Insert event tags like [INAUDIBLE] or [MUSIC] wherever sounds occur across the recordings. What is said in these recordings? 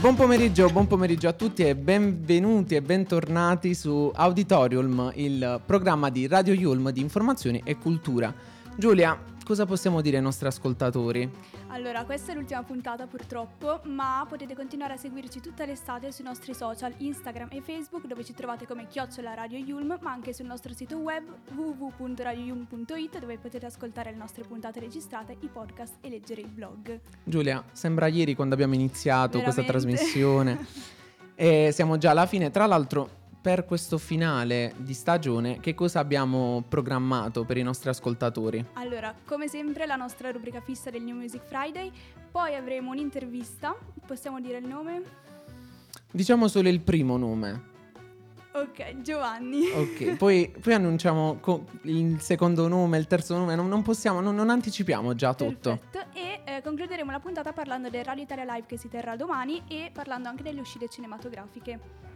Buon pomeriggio, buon pomeriggio a tutti e benvenuti e bentornati su Auditorium, il programma di Radio Yulm di informazioni e cultura. Giulia, cosa possiamo dire ai nostri ascoltatori? Allora, questa è l'ultima puntata purtroppo, ma potete continuare a seguirci tutta l'estate sui nostri social Instagram e Facebook dove ci trovate come Chiocciola Radio Yulm, ma anche sul nostro sito web www.radioyulm.it dove potete ascoltare le nostre puntate registrate, i podcast e leggere il blog. Giulia, sembra ieri quando abbiamo iniziato Veramente. questa trasmissione. [LAUGHS] e siamo già alla fine. Tra l'altro, per questo finale di stagione che cosa abbiamo programmato per i nostri ascoltatori? Allora, come sempre la nostra rubrica fissa del New Music Friday, poi avremo un'intervista, possiamo dire il nome? Diciamo solo il primo nome. Ok, Giovanni. Ok, [LAUGHS] poi, poi annunciamo co- il secondo nome, il terzo nome, non, non possiamo, non, non, anticipiamo già tutto. Perfetto, e eh, concluderemo la puntata parlando del Radio Italia Live che si terrà domani e parlando anche delle uscite cinematografiche.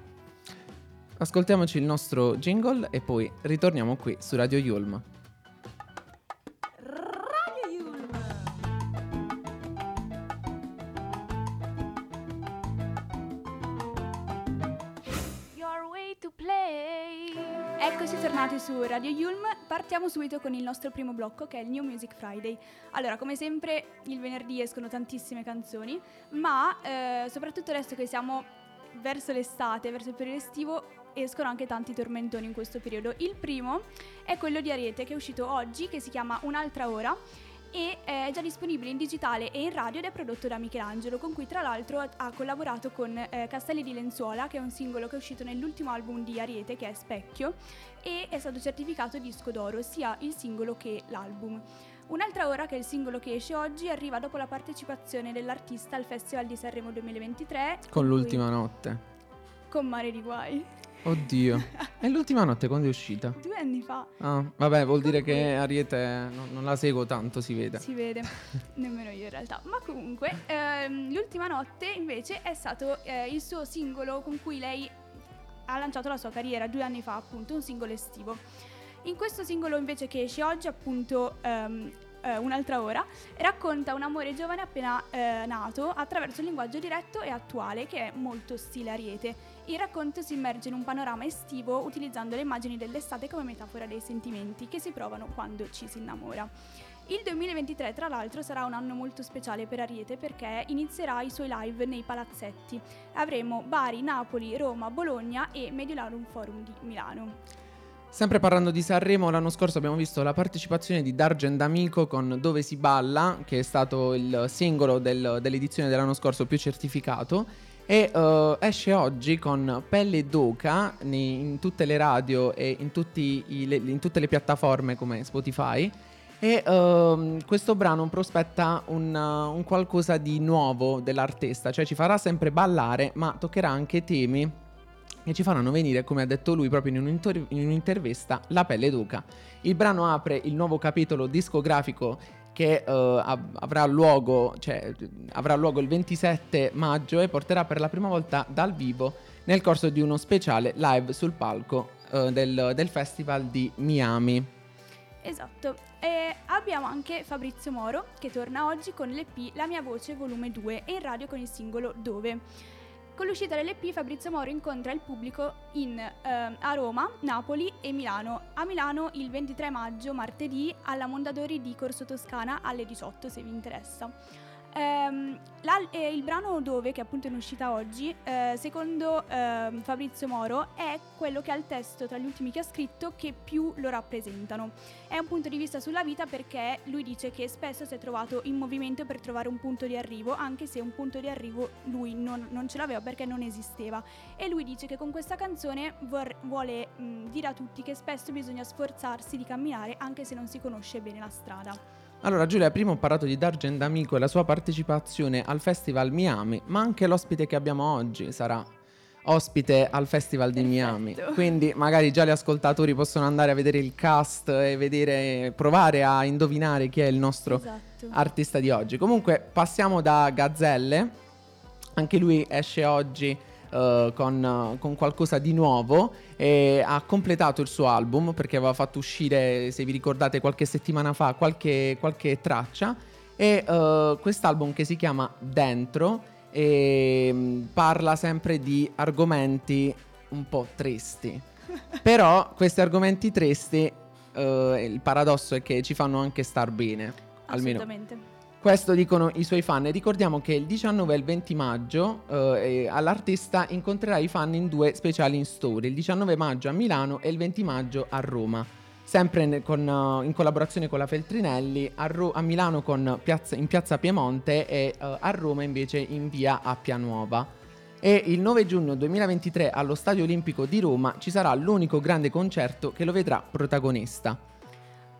Ascoltiamoci il nostro jingle e poi ritorniamo qui su Radio Yulm. Eccoci tornati su Radio Yulm, partiamo subito con il nostro primo blocco che è il New Music Friday. Allora, come sempre il venerdì escono tantissime canzoni, ma eh, soprattutto adesso che siamo verso l'estate, verso il periodo estivo, escono anche tanti tormentoni in questo periodo. Il primo è quello di Ariete che è uscito oggi, che si chiama Un'altra ora e è già disponibile in digitale e in radio ed è prodotto da Michelangelo, con cui tra l'altro ha collaborato con eh, Castelli di Lenzuola, che è un singolo che è uscito nell'ultimo album di Ariete, che è Specchio, e è stato certificato disco d'oro, sia il singolo che l'album. Un'altra ora, che è il singolo che esce oggi, arriva dopo la partecipazione dell'artista al Festival di Sanremo 2023. Con l'ultima notte. Con Mare di Guai. Oddio. [LAUGHS] E l'ultima notte quando è uscita? Due anni fa. Ah, vabbè, vuol dire che Ariete non, non, la seguo tanto, si vede. Si vede, [LAUGHS] nemmeno io in realtà. Ma comunque, ehm, l'ultima notte invece è stato eh, il suo singolo con cui lei ha lanciato la sua carriera due anni fa, appunto, un singolo estivo. In questo singolo invece che esce oggi, appunto, ehm, eh, un'altra ora, racconta un amore giovane appena eh, nato attraverso un linguaggio diretto e attuale che è molto stile Ariete. Il racconto si immerge in un panorama estivo utilizzando le immagini dell'estate come metafora dei sentimenti che si provano quando ci si innamora. Il 2023 tra l'altro sarà un anno molto speciale per Ariete perché inizierà i suoi live nei palazzetti. Avremo Bari, Napoli, Roma, Bologna e Mediolarum Forum di Milano. Sempre parlando di Sanremo, l'anno scorso abbiamo visto la partecipazione di Dargen D'Amico con Dove si balla, che è stato il singolo del, dell'edizione dell'anno scorso più certificato. E uh, esce oggi con Pelle d'Oca in tutte le radio e in, i, le, in tutte le piattaforme come Spotify. E uh, questo brano prospetta un, uh, un qualcosa di nuovo dell'artista, cioè ci farà sempre ballare, ma toccherà anche temi che ci faranno venire, come ha detto lui proprio in, un'inter- in un'intervista, la pelle d'oca. Il brano apre il nuovo capitolo discografico che uh, avrà, luogo, cioè, avrà luogo il 27 maggio e porterà per la prima volta dal vivo nel corso di uno speciale live sul palco uh, del, del, festival di Miami. Esatto, e abbiamo anche Fabrizio Moro che torna oggi con l'EP La mia voce volume 2 e in radio con il singolo Dove. Con l'uscita dell'EP Fabrizio Moro incontra il pubblico in, eh, a Roma, Napoli e Milano. A Milano il 23 maggio, martedì, alla Mondadori di Corso Toscana alle 18 se vi interessa. Ehm, eh, il brano Dove, che appunto è in uscita oggi, eh, secondo eh, Fabrizio Moro, è quello che ha il testo tra gli ultimi che ha scritto che più lo rappresentano. È un punto di vista sulla vita perché lui dice che spesso si è trovato in movimento per trovare un punto di arrivo, anche se un punto di arrivo lui non, non ce l'aveva perché non esisteva. E lui dice che con questa canzone vor- vuole mh, dire a tutti che spesso bisogna sforzarsi di camminare anche se non si conosce bene la strada. Allora Giulia, prima ho parlato di Dargen D'Amico e la sua partecipazione al Festival Miami, ma anche l'ospite che abbiamo oggi sarà ospite al Festival di Miami. Quindi magari già gli ascoltatori possono andare a vedere il cast e vedere, provare a indovinare chi è il nostro Esatto. artista di oggi. Comunque passiamo da Gazzelle, anche lui esce oggi eh, con, con qualcosa di nuovo e ha completato il suo album perché aveva fatto uscire, se vi ricordate, qualche settimana fa qualche, qualche traccia e eh, quest'album che si chiama Dentro e mm, parla sempre di argomenti un po' tristi. [LAUGHS] Però questi argomenti tristi, eh, il paradosso è che ci fanno anche star bene. Almeno Assolutamente. Questo dicono i suoi fan. Ricordiamo che il 19 e il 20 maggio eh, all'artista incontrerà i fan in due speciali in story. Il 19 maggio a Milano e il 20 maggio a Roma. Sempre con, eh, in collaborazione con la Feltrinelli, a, Ro- a Milano piazza- in piazza Piemonte e eh, a Roma invece in via Appia Nuova. E il 9 giugno 2023 allo Stadio Olimpico di Roma ci sarà l'unico grande concerto che lo vedrà protagonista.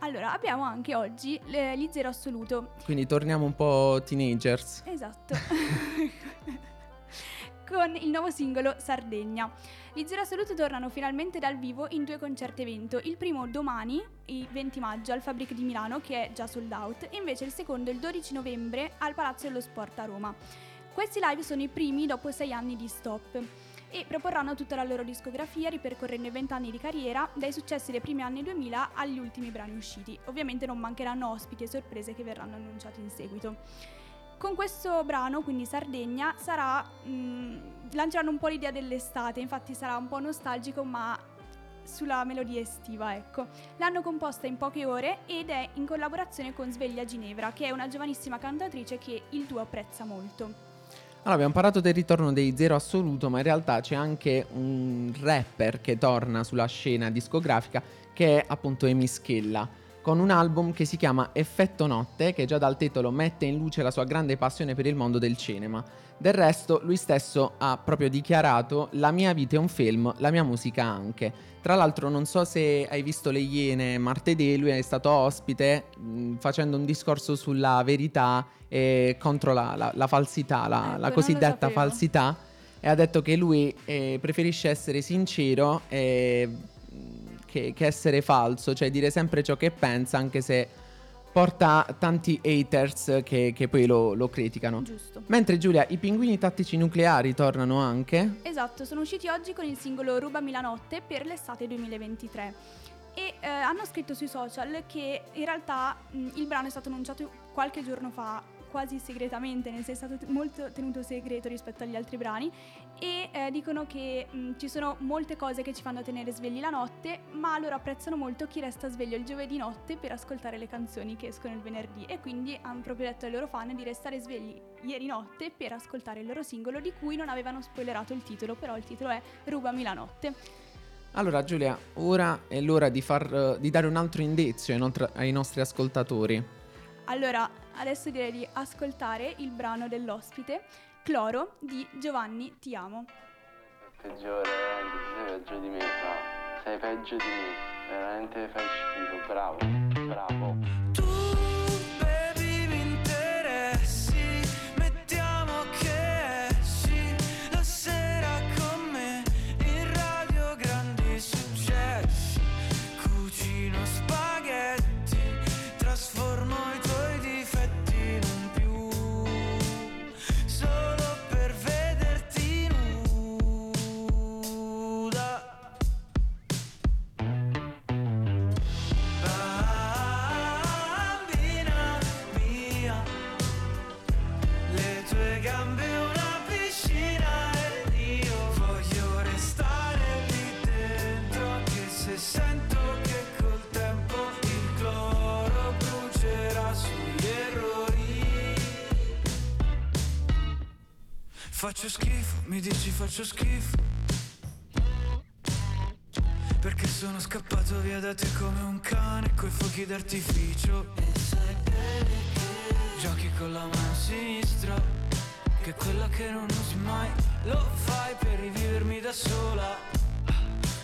Allora, abbiamo anche oggi gli zero assoluto. Quindi torniamo un po' teenagers. Esatto. [LAUGHS] Con il nuovo singolo Sardegna. Gli Zero Assoluto tornano finalmente dal vivo in due concerti evento. Il primo domani, il 20 maggio, al Fabric di Milano, che è già sold out, e invece il secondo il 12 novembre al Palazzo dello Sport a Roma. Questi live sono i primi dopo sei anni di stop e proporranno tutta la loro discografia ripercorrendo i 20 anni di carriera dai successi dei primi anni 2000 agli ultimi brani usciti. Ovviamente non mancheranno ospiti e sorprese che verranno annunciati in seguito. Con questo brano, quindi Sardegna, sarà, mh, lanceranno un po' l'idea dell'estate, infatti sarà un po' nostalgico ma sulla melodia estiva, ecco. L'hanno composta in poche ore ed è in collaborazione con Sveglia Ginevra, che è una giovanissima cantautrice che il duo apprezza molto. Allora, abbiamo parlato del ritorno dei Zero Assoluto, ma in realtà c'è anche un rapper che torna sulla scena discografica che è appunto Emi Schella, con un album che si chiama Effetto Notte, che già dal titolo mette in luce la sua grande passione per il mondo del cinema. Del resto, lui stesso ha proprio dichiarato: La mia vita è un film, la mia musica anche. Tra l'altro, non so se hai visto Le Iene martedì, lui è stato ospite mh, facendo un discorso sulla verità e contro la, la- la falsità, la, Ecco, la cosiddetta falsità. E ha detto che lui eh, preferisce essere sincero e, mh, che, che essere falso, cioè dire sempre ciò che pensa, anche se porta tanti haters che, che poi lo, lo criticano. Giusto. Mentre Giulia, i pinguini tattici nucleari tornano anche. Esatto, sono usciti oggi con il singolo Rubami la notte per l'estate 2023 e eh, hanno scritto sui social che in realtà mh, il brano è stato annunciato qualche giorno fa quasi segretamente, nel senso è stato molto tenuto segreto rispetto agli altri brani e eh, dicono che mh, ci sono molte cose che ci fanno tenere svegli la notte, ma loro apprezzano molto chi resta sveglio il giovedì notte per ascoltare le canzoni che escono il venerdì e quindi hanno proprio detto ai loro fan di restare svegli ieri notte per ascoltare il loro singolo di cui non avevano spoilerato il titolo, però il titolo è Rubami la notte. Allora Giulia, ora è l'ora di, far, di dare un altro indizio ai nostri ascoltatori. Allora, adesso direi di ascoltare il brano dell'ospite, Cloro, di Giovanni Ti amo. peggiore, veramente, sei peggio di me, fra. Sei peggio di me, veramente fai schifo, bravo, bravo. Faccio schifo, mi dici faccio schifo. Perché sono scappato via da te come un cane coi fuochi d'artificio. E sai bene che Giochi con la mano sinistra Che è quella che non usi mai. Lo fai per rivivermi da sola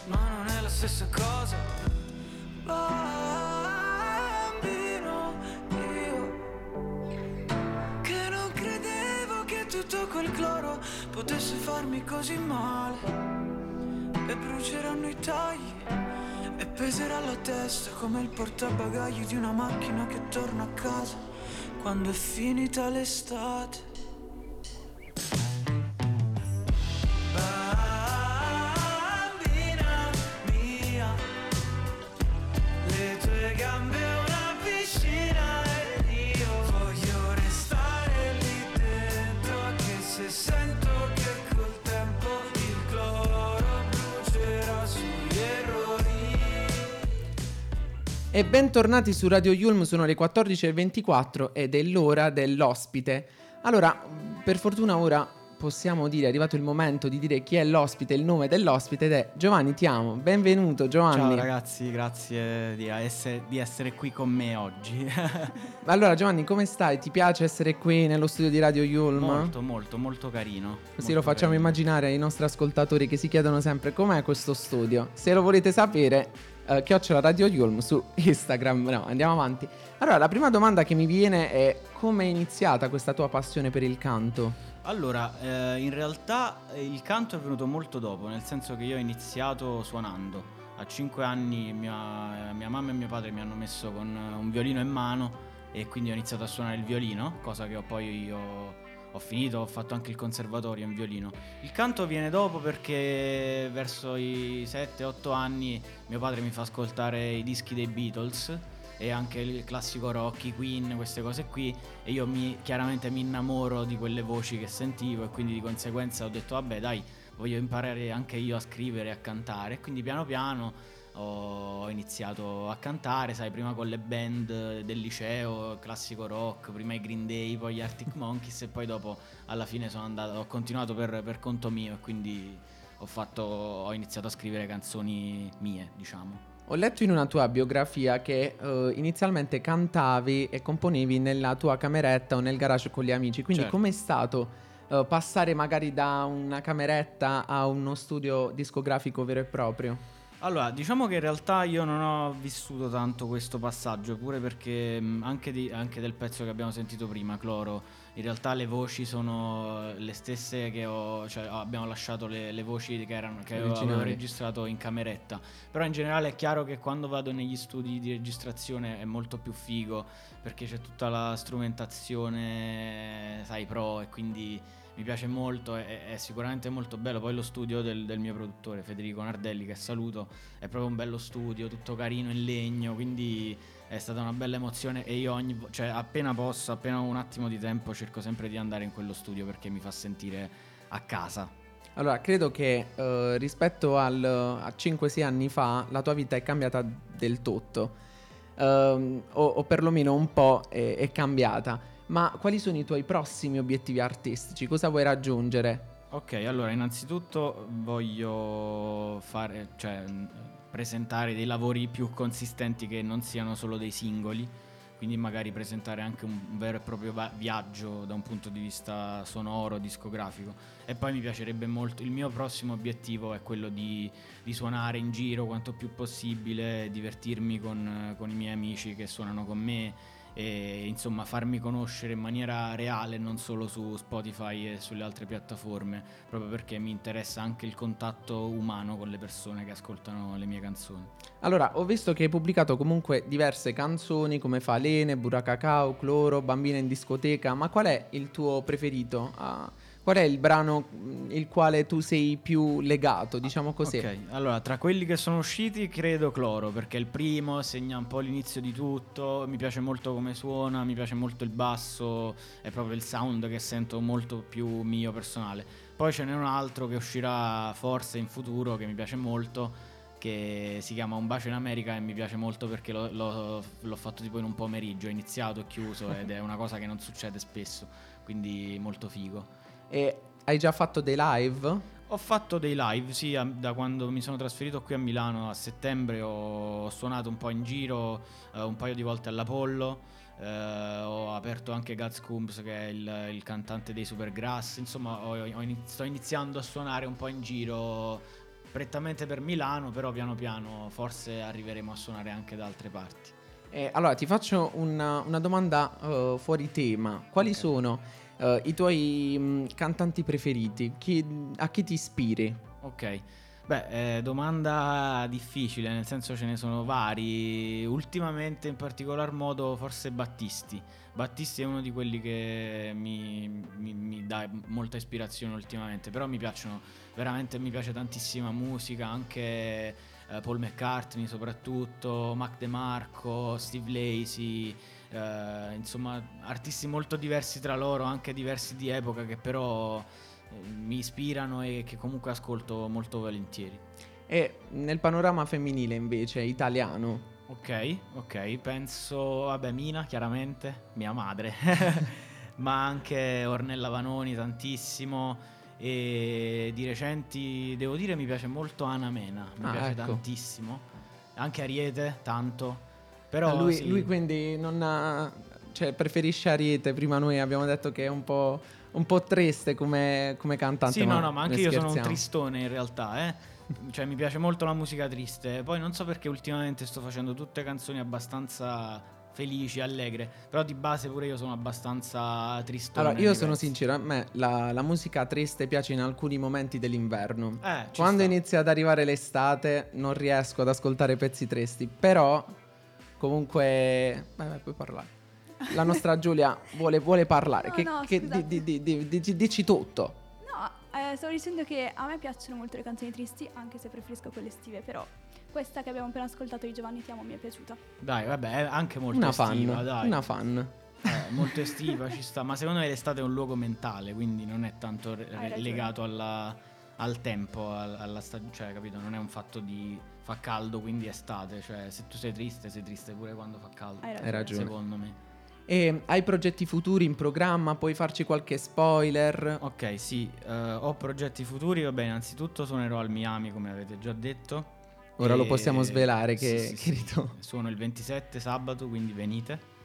Ma non è la stessa cosa. Bambino tutto quel cloro potesse farmi così male. E bruceranno i tagli e peserà la testa come il portabagagli di una macchina che torna a casa quando è finita l'estate. E bentornati su Radio Yulm, sono le 14.24 ed è l'ora dell'ospite. Allora, per fortuna ora possiamo dire, è arrivato il momento di dire chi è l'ospite, il nome dell'ospite ed è Giovanni Ti amo. Benvenuto Giovanni. Ciao ragazzi, grazie di essere, di essere qui con me oggi. [LAUGHS] Allora Giovanni, come stai? Ti piace essere qui nello studio di Radio Yulm? molto, molto, molto carino. Così molto lo facciamo carino. immaginare ai nostri ascoltatori che si chiedono sempre com'è questo studio. Se lo volete sapere, eh, chiocciola Radio Yulm su Instagram. No, andiamo avanti. Allora, la prima domanda che mi viene è come è iniziata questa tua passione per il canto? Allora, eh, in realtà eh, il canto è venuto molto dopo, nel senso che io ho iniziato suonando. A 5 anni mia, mia mamma e mio padre mi hanno messo con eh, un violino in mano e quindi ho iniziato a suonare il violino, cosa che ho poi ho, ho finito, ho fatto anche il conservatorio in violino. Il canto viene dopo perché verso i 7-8 anni mio padre mi fa ascoltare i dischi dei Beatles e anche il classico rock, i Queen, queste cose qui e io mi, chiaramente mi innamoro di quelle voci che sentivo e quindi di conseguenza ho detto vabbè dai voglio imparare anche io a scrivere e a cantare e quindi piano piano ho iniziato a cantare, sai, prima con le band del liceo, classico rock, prima i Green Day, poi gli Arctic [LAUGHS] Monkeys e poi dopo alla fine sono andato, ho continuato per, per conto mio e quindi ho, fatto, ho iniziato a scrivere canzoni mie, diciamo. Ho letto in una tua biografia che eh, inizialmente cantavi e componevi nella tua cameretta o nel garage con gli amici, quindi Certo. com'è stato eh, passare magari da una cameretta a uno studio discografico vero e proprio? Allora, diciamo che in realtà io non ho vissuto tanto questo passaggio, pure perché anche, di- anche del pezzo che abbiamo sentito prima, Cloro, in realtà le voci sono le stesse che ho, cioè abbiamo lasciato le, le voci che, erano, che avevo registrato in cameretta. Però in generale è chiaro che quando vado negli studi di registrazione è molto più figo, perché c'è tutta la strumentazione, sai, pro e quindi mi piace molto, è, è sicuramente molto bello. Poi lo studio del, del mio produttore Federico Nardelli, che saluto, è proprio un bello studio, tutto carino in legno, quindi è stata una bella emozione e io ogni cioè appena posso, appena ho un attimo di tempo, cerco sempre di andare in quello studio perché mi fa sentire a casa. Allora, credo che eh, rispetto al, a 5-6 anni fa la tua vita è cambiata del tutto, Ehm, o, o perlomeno un po' è, è cambiata. Ma quali sono i tuoi prossimi obiettivi artistici? Cosa vuoi raggiungere? Ok, allora innanzitutto voglio fare, cioè, presentare dei lavori più consistenti che non siano solo dei singoli, quindi magari presentare anche un vero e proprio viaggio da un punto di vista sonoro, discografico. E poi mi piacerebbe molto, il mio prossimo obiettivo è quello di, di suonare in giro quanto più possibile, divertirmi con, con i miei amici che suonano con me e insomma farmi conoscere in maniera reale non solo su Spotify e sulle altre piattaforme proprio perché mi interessa anche il contatto umano con le persone che ascoltano le mie canzoni Allora, ho visto che hai pubblicato comunque diverse canzoni come Falene, Buracacao, Cloro, Bambina in discoteca, ma qual è il tuo preferito? Ah, qual è il brano mh, il quale tu sei più legato, diciamo così? ok allora tra quelli che sono usciti credo Cloro perché è il primo segna un po' l'inizio di tutto mi piace molto come suona mi piace molto il basso è proprio il sound che sento molto più mio personale poi ce n'è un altro che uscirà forse in futuro che mi piace molto che si chiama Un bacio in America e mi piace molto perché l'ho, l'ho- l'ho fatto tipo in un pomeriggio, ho iniziato e chiuso ed è una cosa che non succede spesso, quindi molto figo. E hai già fatto dei live? Ho fatto dei live, sì, da quando mi sono trasferito qui a Milano a settembre ho, suonato un po' in giro, eh, un paio di volte all'Apollo, eh, ho aperto anche Gaz Coombs che è il, il cantante dei Supergrass, insomma ho- ho ini- sto iniziando a suonare un po' in giro prettamente per Milano, però piano piano forse arriveremo a suonare anche da altre parti. Eh, allora, ti faccio una, una domanda eh, fuori tema. Quali Ok. sono eh, i tuoi mh, cantanti preferiti, chi- a chi ti ispiri? Ok. Beh, eh, domanda difficile, nel senso ce ne sono vari. Ultimamente, in particolar modo, forse Battisti. Battisti è uno di quelli che mi, mi- mi dà molta ispirazione ultimamente. Però mi piacciono veramente, mi piace tantissima musica, anche eh, Paul McCartney, soprattutto, Mac DeMarco, Steve Lacey. Eh, insomma, artisti molto diversi tra loro, anche diversi di epoca, che però eh, mi ispirano e che comunque ascolto molto volentieri. E nel panorama femminile invece, italiano, Ok, ok, penso, vabbè, Mina chiaramente, mia madre, [LAUGHS] ma anche Ornella Vanoni tantissimo. E di recenti, devo dire, mi piace molto Ana Mena, mi Ah, piace ecco. tantissimo, anche Ariete, tanto, però lui, sì. lui quindi non ha, cioè, preferisce Ariete, prima noi abbiamo detto che è un po', un po' triste come, come cantante. Sì, no, no, ma anche io sono un tristone in realtà, eh. Cioè, mi piace molto la musica triste. Poi non so perché ultimamente sto facendo tutte canzoni abbastanza felici, allegre. Però di base pure io sono abbastanza tristone. Allora, io sono sincero, a me la, la musica triste piace in alcuni momenti dell'inverno. Eh, Quando sta. inizia ad arrivare l'estate non riesco ad ascoltare pezzi tristi, però comunque... Vai, vai, puoi parlare. La nostra Giulia vuole, vuole parlare. No, che, no, che- di- di- di- di- di- dici tutto. No, eh, stavo dicendo che a me piacciono molto le canzoni tristi, anche se preferisco quelle estive, però questa che abbiamo appena ascoltato di Giovanni Ti amo mi è piaciuta. Dai, vabbè, è anche molto Una estiva, fan. dai. Una fan. Eh, molto estiva, ci sta. Ma secondo me l'estate è un luogo mentale, quindi non è tanto re- legato alla- al tempo, al- alla stagione. Cioè, capito? Non è un fatto di fa caldo, quindi è estate. Cioè, se tu sei triste, sei triste pure quando fa caldo. Hai Hai ragione. Secondo me. E hai progetti futuri in programma? Puoi farci qualche spoiler? Ok, sì, eh, ho progetti futuri. Vabbè, innanzitutto suonerò al Miami, come avete già detto. Ora lo E- possiamo svelare sì, che, sì, [LAUGHS] che sì. Suono il 27 sabato, quindi venite.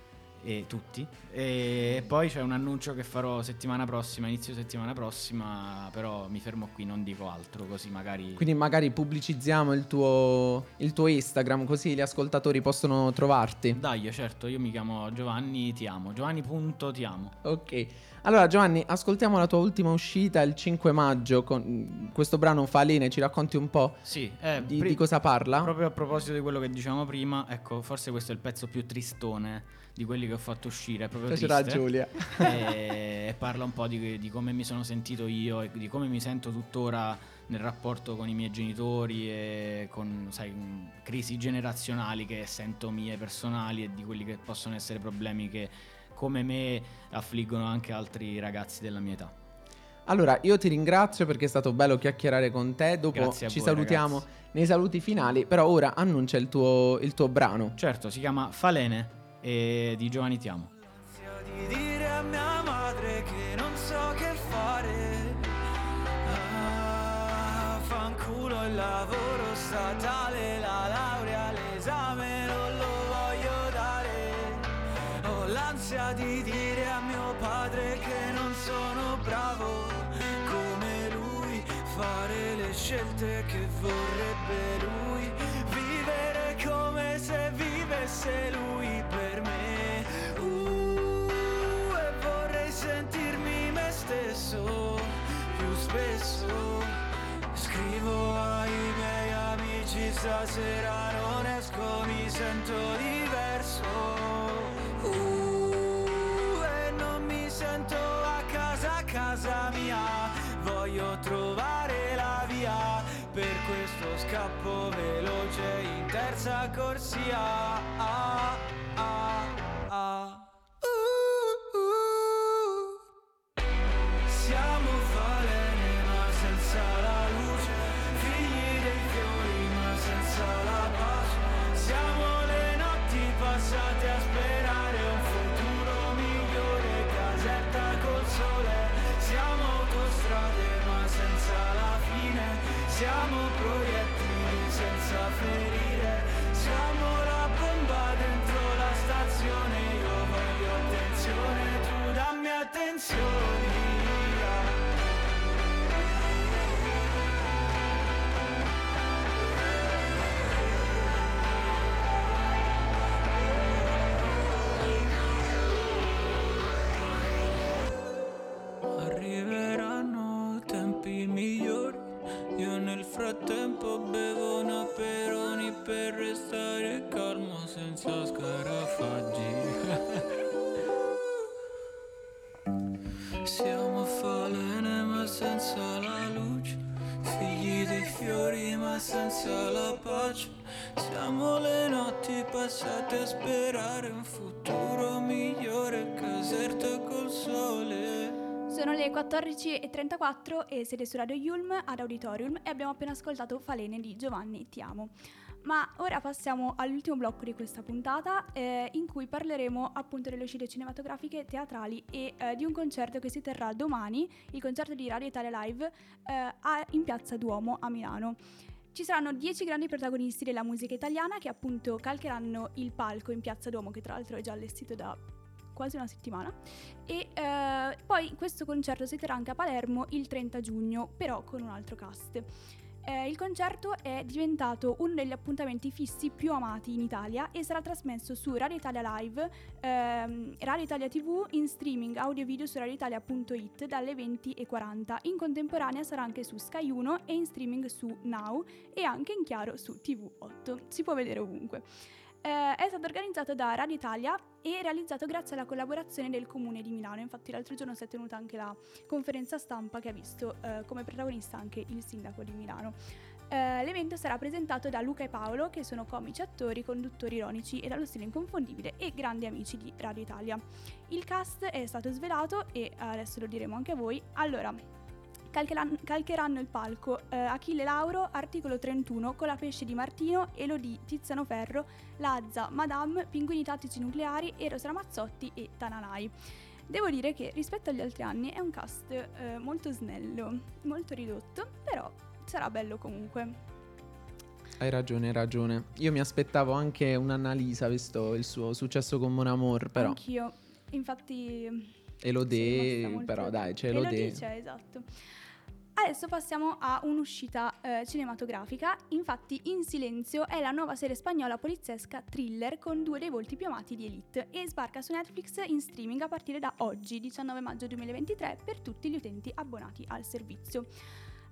E tutti. E poi c'è un annuncio che farò settimana prossima, inizio settimana prossima. Però mi fermo qui, non dico altro, così magari. Quindi magari pubblicizziamo il tuo, il tuo Instagram così gli ascoltatori possono trovarti. Dai, certo, io mi chiamo Giovanni Ti amo. Giovanni.ti amo. Ok. Allora Giovanni, ascoltiamo la tua ultima uscita il 5 maggio con questo brano Faline, ci racconti un po' Sì, eh, di, pri- di cosa parla? Proprio a proposito di quello che dicevamo prima, ecco, forse questo è il pezzo più tristone di quelli che ho fatto uscire. È proprio Piacerà a triste. Giulia. [LAUGHS] e parla un po' di, di come mi sono sentito io e di come mi sento tuttora nel rapporto con i miei genitori e con sai, mh, crisi generazionali che sento mie personali e di quelli che possono essere problemi che come me affliggono anche altri ragazzi della mia età. Allora, io ti ringrazio perché è stato bello chiacchierare con te. Dopo Grazie ci voi, salutiamo ragazzi. nei saluti finali, però ora annuncia il tuo, il tuo brano. Certo, si chiama Falene e di Giovanni Ti amo. Di dire a mia madre che non so che fare. Ah, fanculo il lavoro statale, la laurea, l'esame non lo voglio dare. Ho l'ansia di dire a mio padre che non sono bravo come lui, fare le scelte che vorrebbe lui, vivere come se vivesse lui spesso. Scrivo ai miei amici stasera non esco, mi sento diverso. Uh, e non mi sento a casa, a casa mia. Voglio trovare la via per questo scappo veloce in terza corsia. Siamo proiettili senza ferire. Fiori ma senza la pace. Siamo le notti passate a sperare un futuro migliore, caserta col sole. Sono le 14.34 e siete su Radio Yulm ad Auditorium e abbiamo appena ascoltato Falene di Giovanni Ti amo. Ma ora passiamo all'ultimo blocco di questa puntata eh, in cui parleremo appunto delle uscite cinematografiche, teatrali e eh, di un concerto che si terrà domani, il concerto di Radio Italia Live eh, a- in Piazza Duomo a Milano. Ci saranno dieci grandi protagonisti della musica italiana che appunto calcheranno il palco in Piazza Duomo, che tra l'altro è già allestito da quasi una settimana. E eh, poi questo concerto si terrà anche a Palermo il 30 giugno, però con un altro cast. Eh, il concerto è diventato uno degli appuntamenti fissi più amati in Italia e sarà trasmesso su Radio Italia Live, ehm, Radio Italia TV, in streaming audio e video su radioitalia.it dalle 20.40. In contemporanea sarà anche su Sky 1 e in streaming su Now e anche in chiaro su TV8. Si può vedere ovunque. Eh, è stato organizzato da Radio Italia e realizzato grazie alla collaborazione del Comune di Milano. Infatti l'altro giorno si è tenuta anche la conferenza stampa che ha visto eh, come protagonista anche il sindaco di Milano. Eh, l'evento sarà presentato da Luca e Paolo, che sono comici attori, conduttori ironici e dallo stile inconfondibile e grandi amici di Radio Italia. Il cast è stato svelato e adesso lo diremo anche a voi. Allora, calcheran- calcheranno il palco eh, Achille Lauro, Articolo 31, Colapesce di Martino, Elodie, Tiziano Ferro, Lazza, Madame, Pinguini Tattici Nucleari, Eros Ramazzotti e Tananai. Devo dire che rispetto agli altri anni è un cast eh, molto snello, molto ridotto, però sarà bello comunque. Hai ragione, hai ragione. Io mi aspettavo anche un'Annalisa, visto il suo successo con Mon Amour, però. Anch'io, infatti... Elodie, però dai, c'è Elodie Elodie. c'è, esatto. Adesso passiamo a un'uscita eh, cinematografica. Infatti, In Silenzio è la nuova serie spagnola poliziesca thriller con due dei volti più amati di Elite e sbarca su Netflix in streaming a partire da oggi, 19 maggio 2023, per tutti gli utenti abbonati al servizio.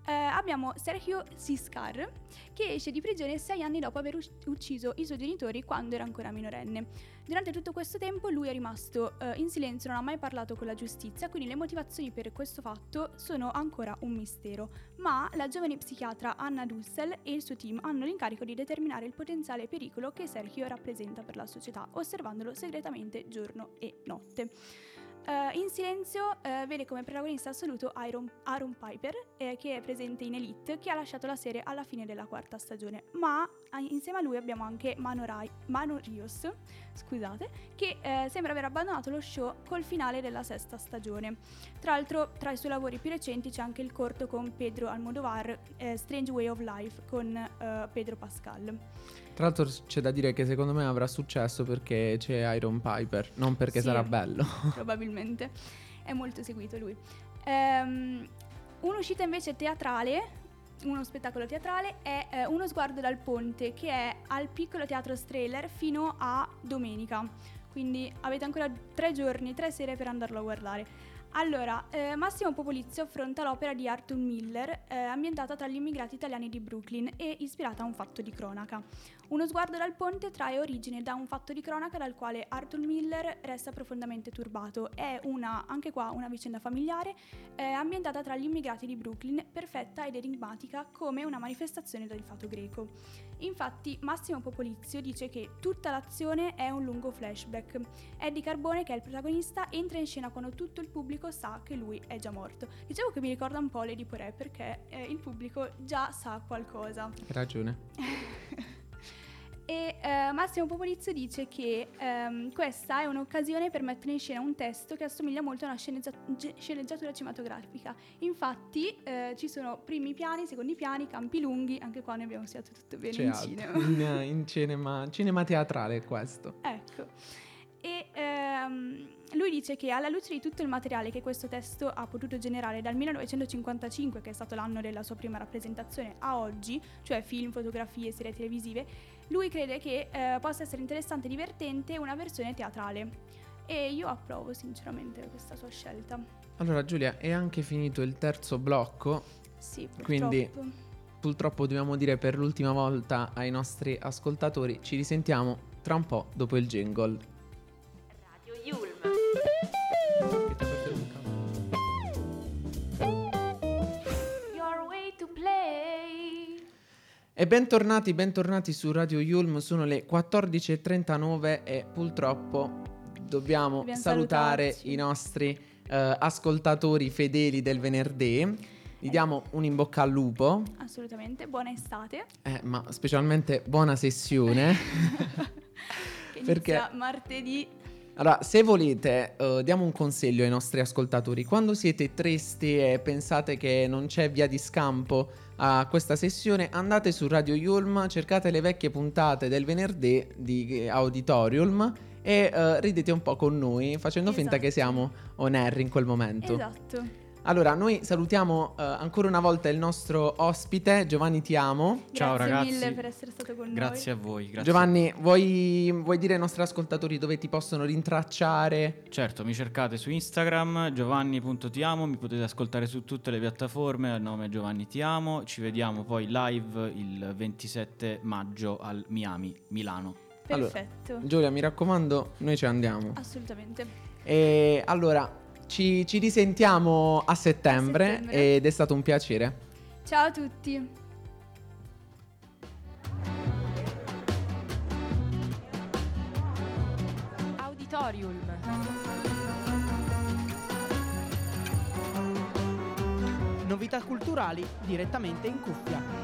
Eh, abbiamo Sergio Siscar che esce di prigione sei anni dopo aver ucciso i suoi genitori quando era ancora minorenne. Durante tutto questo tempo lui è rimasto eh, in silenzio, non ha mai parlato con la giustizia, quindi le motivazioni per questo fatto sono ancora un mistero. Ma la giovane psichiatra Anna Dussel e il suo team hanno l'incarico di determinare il potenziale pericolo che Sergio rappresenta per la società, osservandolo segretamente giorno e notte. Eh, in silenzio eh, vede come protagonista assoluto Aaron, Aaron Piper, eh, che è presente in Elite, che ha lasciato la serie alla fine della quarta stagione. Ma a- insieme a lui abbiamo anche Mano, Rai- Mano Rios, scusate, che eh, sembra aver abbandonato lo show col finale della sesta stagione. Tra l'altro, tra i suoi lavori più recenti c'è anche il corto con Pedro Almodovar, eh, Strange Way of Life, con eh, Pedro Pascal. Tra l'altro c'è da dire che secondo me avrà successo perché c'è Iron Piper, non perché Sì. sarà bello. [LAUGHS] probabilmente. È molto seguito lui. Ehm, un'uscita invece teatrale, uno spettacolo teatrale, è eh, Uno sguardo dal ponte, che è al piccolo teatro Strehler fino a domenica. Quindi avete ancora tre giorni, tre sere per andarlo a guardare. Allora, eh, Massimo Popolizio affronta l'opera di Arthur Miller, eh, ambientata tra gli immigrati italiani di Brooklyn e ispirata a un fatto di cronaca. Uno sguardo dal ponte trae origine da un fatto di cronaca dal quale Arthur Miller resta profondamente turbato. È una, anche qua, una vicenda familiare eh, ambientata tra gli immigrati di Brooklyn, perfetta ed enigmatica come una manifestazione del fato greco. Infatti, Massimo Popolizio dice che tutta l'azione è un lungo flashback. Eddie Carbone, che è il protagonista, entra in scena quando tutto il pubblico sa che lui è già morto. Dicevo che mi ricorda un po' Lady Porè perché eh, il pubblico già sa qualcosa. Hai ragione. [LAUGHS] E eh, Massimo Popolizio dice che ehm, questa è un'occasione per mettere in scena un testo che assomiglia molto a una sceneggia- ge- sceneggiatura cinematografica. Infatti eh, ci sono primi piani, secondi piani, campi lunghi, anche qua ne abbiamo studiato tutto bene C'è in altro. cinema. In, in cinema, cinema teatrale questo. Ecco. E ehm, lui dice che alla luce di tutto il materiale che questo testo ha potuto generare dal 1955, che è stato l'anno della sua prima rappresentazione, a oggi, cioè film, fotografie, serie televisive, lui crede che eh, possa essere interessante e divertente una versione teatrale. E io approvo sinceramente questa sua scelta. Allora Giulia, è anche finito il terzo blocco, Sì, Quindi- purtroppo. purtroppo dobbiamo dire per l'ultima volta ai nostri ascoltatori, ci risentiamo tra un po' dopo il jingle. E bentornati, bentornati su Radio Yulm, sono le 14.39 e purtroppo dobbiamo, Dobbiamo salutare salutarci. i nostri eh, ascoltatori fedeli del venerdì. Gli diamo un in bocca al lupo, Assolutamente, buona estate. eh, ma specialmente buona sessione. [LAUGHS] Che Perché- martedì. Allora, se volete, eh, diamo un consiglio ai nostri ascoltatori. Quando siete tristi e pensate che non c'è via di scampo a questa sessione, andate su Radio Yulm, cercate le vecchie puntate del venerdì di eh, Auditorium e eh, ridete un po' con noi, facendo finta che Esatto. siamo on air in quel momento. Esatto. Allora, noi salutiamo eh, ancora una volta il nostro ospite, Giovanni Ti amo. Ciao, Grazie ragazzi. mille per essere stato con Grazie a voi. Grazie. Giovanni, vuoi, vuoi dire ai nostri ascoltatori dove ti possono rintracciare? Certo, mi cercate su Instagram giovanni.tiamo, mi potete ascoltare su tutte le piattaforme al nome Giovanni Ti amo. Ci vediamo poi live il 27 maggio al Miami, Milano. noi. Allora, Perfetto. Giulia, mi raccomando, noi ci andiamo. Assolutamente. E allora, ci, ci risentiamo a settembre, A settembre. ed è stato un piacere. Ciao a tutti. Auditorium. Novità culturali direttamente in cuffia.